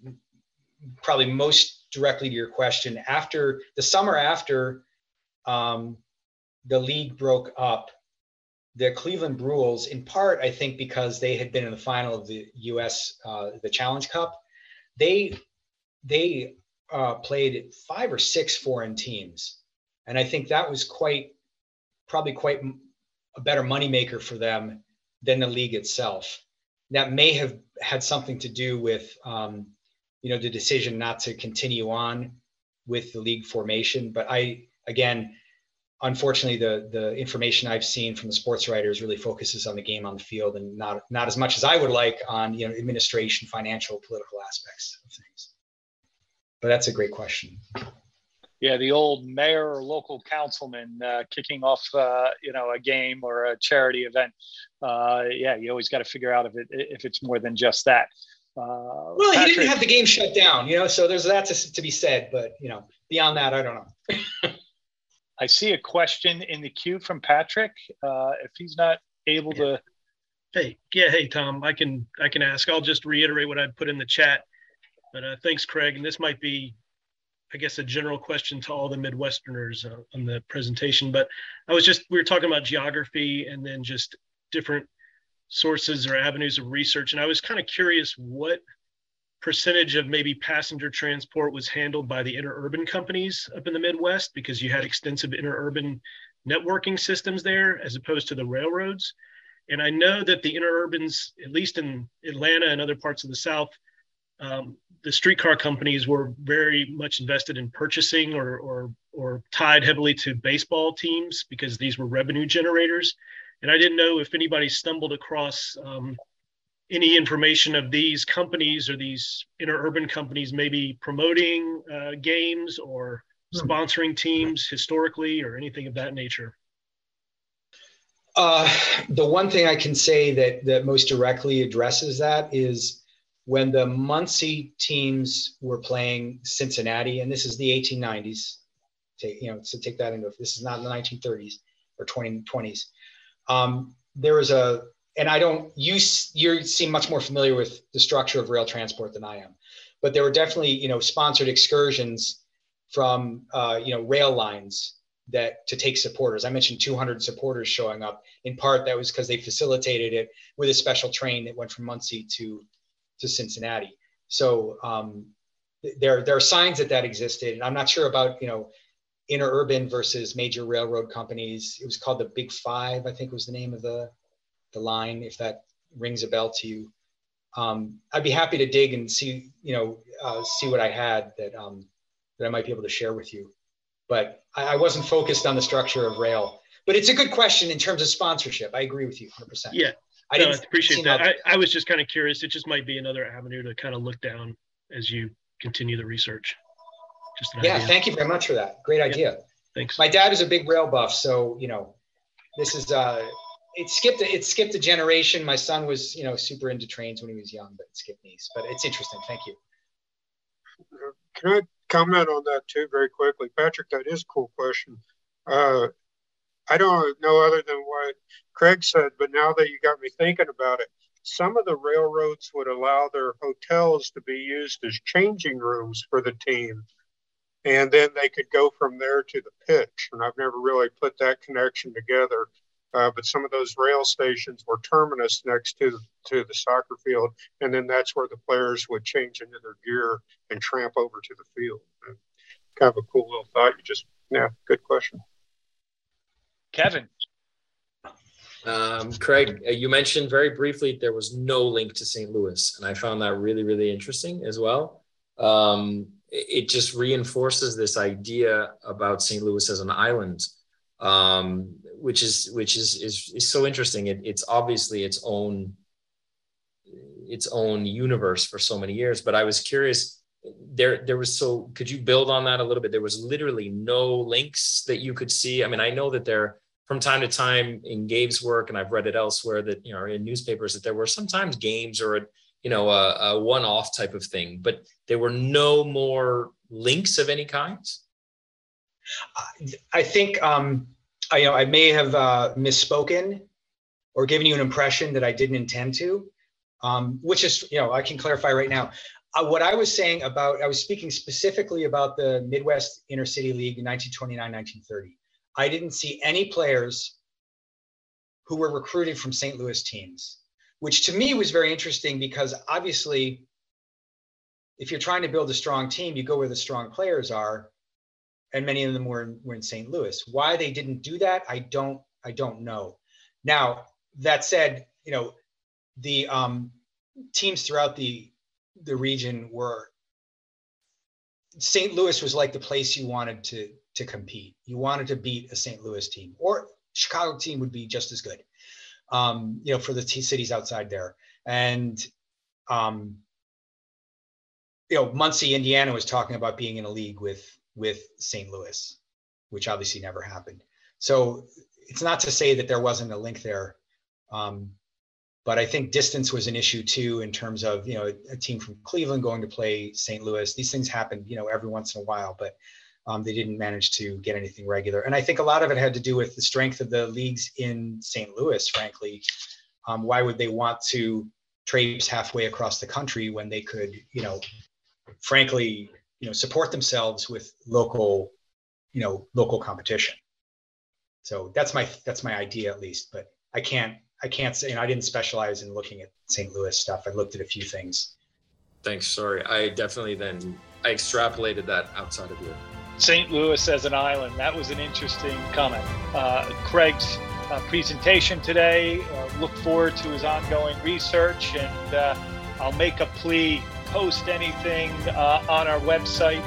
[SPEAKER 7] probably most directly to your question after the summer after um, the league broke up the cleveland Bruells in part i think because they had been in the final of the us uh, the challenge cup they they uh, played five or six foreign teams and i think that was quite probably quite a better moneymaker for them than the league itself. That may have had something to do with um, you know the decision not to continue on with the league formation. But i again unfortunately the the information i've seen from the sports writers really focuses on the game on the field and not not as much as i would like on you know administration financial political aspects of things. But that's a great question
[SPEAKER 6] yeah, the old mayor or local councilman uh, kicking off, uh, you know, a game or a charity event. Uh, yeah, you always got to figure out if it if it's more than just that.
[SPEAKER 7] Uh, well, Patrick, he didn't have the game shut down, you know, so there's that to, to be said. But you know, beyond that, I don't know.
[SPEAKER 6] I see a question in the queue from Patrick. Uh, if he's not able to.
[SPEAKER 12] Hey, yeah, hey Tom, I can I can ask. I'll just reiterate what I put in the chat. But uh, thanks, Craig. And this might be I guess a general question to all the Midwesterners uh, on the presentation, but I was just, we were talking about geography and then just different sources or avenues of research. And I was kind of curious what percentage of maybe passenger transport was handled by the interurban companies up in the Midwest because you had extensive interurban networking systems there as opposed to the railroads. And I know that the interurbans, at least in Atlanta and other parts of the South, um, the streetcar companies were very much invested in purchasing or, or, or tied heavily to baseball teams because these were revenue generators. And I didn't know if anybody stumbled across um, any information of these companies or these interurban companies maybe promoting uh, games or hmm. sponsoring teams historically or anything of that nature.
[SPEAKER 7] Uh, the one thing I can say that that most directly addresses that is when the Muncie teams were playing Cincinnati, and this is the 1890s. Take you know, so take that into this is not in the 1930s or 2020s. Um, there was a, and I don't you you seem much more familiar with the structure of rail transport than I am, but there were definitely you know sponsored excursions from uh, you know rail lines that to take supporters. I mentioned 200 supporters showing up. In part, that was because they facilitated it with a special train that went from Muncie to to Cincinnati. So um, there, there are signs that that existed. And I'm not sure about, you know, interurban versus major railroad companies. It was called the Big Five, I think was the name of the, the line, if that rings a bell to you. Um, I'd be happy to dig and see, you know, uh, see what I had that, um, that I might be able to share with you. But I, I wasn't focused on the structure of rail. But it's a good question in terms of sponsorship. I agree with you 100%.
[SPEAKER 12] Yeah, I appreciate that. I, I, was just kind of curious. It just might be another avenue to kind of look down as you continue the research.
[SPEAKER 7] Just yeah, idea. thank you very much for that. Great idea. Yeah,
[SPEAKER 12] thanks.
[SPEAKER 7] My dad is a big rail buff, so you know, this is uh, it skipped it skipped a generation. My son was you know super into trains when he was young, but it skipped me. But it's interesting. Thank you.
[SPEAKER 10] Can I comment on that too very quickly, Patrick? That is a cool question. Uh, I don't know other than what Craig said, but now that you got me thinking about it, some of the railroads would allow their hotels to be used as changing rooms for the team. And then they could go from there to the pitch. And I've never really put that connection together. Uh, but some of those rail stations were terminus next to the, to the soccer field, and then that's where the players would change into their gear and tramp over to the field. And kind of a cool little thought. You just, yeah, good question.
[SPEAKER 6] Kevin.
[SPEAKER 8] Um, Craig, uh, you mentioned very briefly there was no link to St. Louis, and I found that really, really interesting as well. Um, it just reinforces this idea about St. Louis as an island, um, which is which is is, is so interesting. It, it's obviously its own its own universe for so many years. But I was curious. There, there was so. Could you build on that a little bit? There was literally no links that you could see. I mean, I know that there from time to time in Gabe's work, and I've read it elsewhere that you know in newspapers that there were sometimes games or you know a, a one-off type of thing, but there were no more links of any kind.
[SPEAKER 7] I think um, I, you know I may have uh, misspoken or given you an impression that I didn't intend to, um, which is you know I can clarify right now. Uh, what I was saying about I was speaking specifically about the Midwest Intercity League in 1929 1930 I didn't see any players who were recruited from St. Louis teams, which to me was very interesting because obviously, if you're trying to build a strong team, you go where the strong players are, and many of them were in, were in St. Louis. Why they didn't do that, I don't I don't know. Now that said, you know the um, teams throughout the the region were St. Louis was like the place you wanted to to compete. You wanted to beat a St. Louis team, or Chicago team would be just as good. Um, you know, for the t- cities outside there, and um, you know, Muncie, Indiana was talking about being in a league with with St. Louis, which obviously never happened. So it's not to say that there wasn't a link there, um, but I think distance was an issue too in terms of you know a team from Cleveland going to play St. Louis. These things happen, you know, every once in a while, but um, they didn't manage to get anything regular. And I think a lot of it had to do with the strength of the leagues in St. Louis, frankly. Um, why would they want to traipse halfway across the country when they could, you know, frankly, you know, support themselves with local, you know, local competition. So that's my that's my idea at least, but I can't I can't say, and I didn't specialize in looking at St. Louis stuff. I looked at a few things.
[SPEAKER 8] Thanks. Sorry, I definitely then I extrapolated that outside of your
[SPEAKER 6] St. Louis as an island. That was an interesting comment. Uh, Craig's uh, presentation today. Uh, look forward to his ongoing research, and uh, I'll make a plea. Post anything uh, on our website,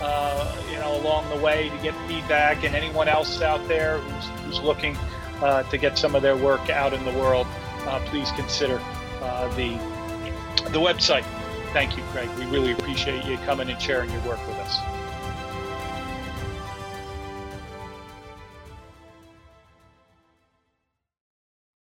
[SPEAKER 6] uh, you know, along the way to get feedback, and anyone else out there who's, who's looking to get some of their work out in the world, please consider the the website. Thank you, Craig. We really appreciate you coming and sharing your work with us.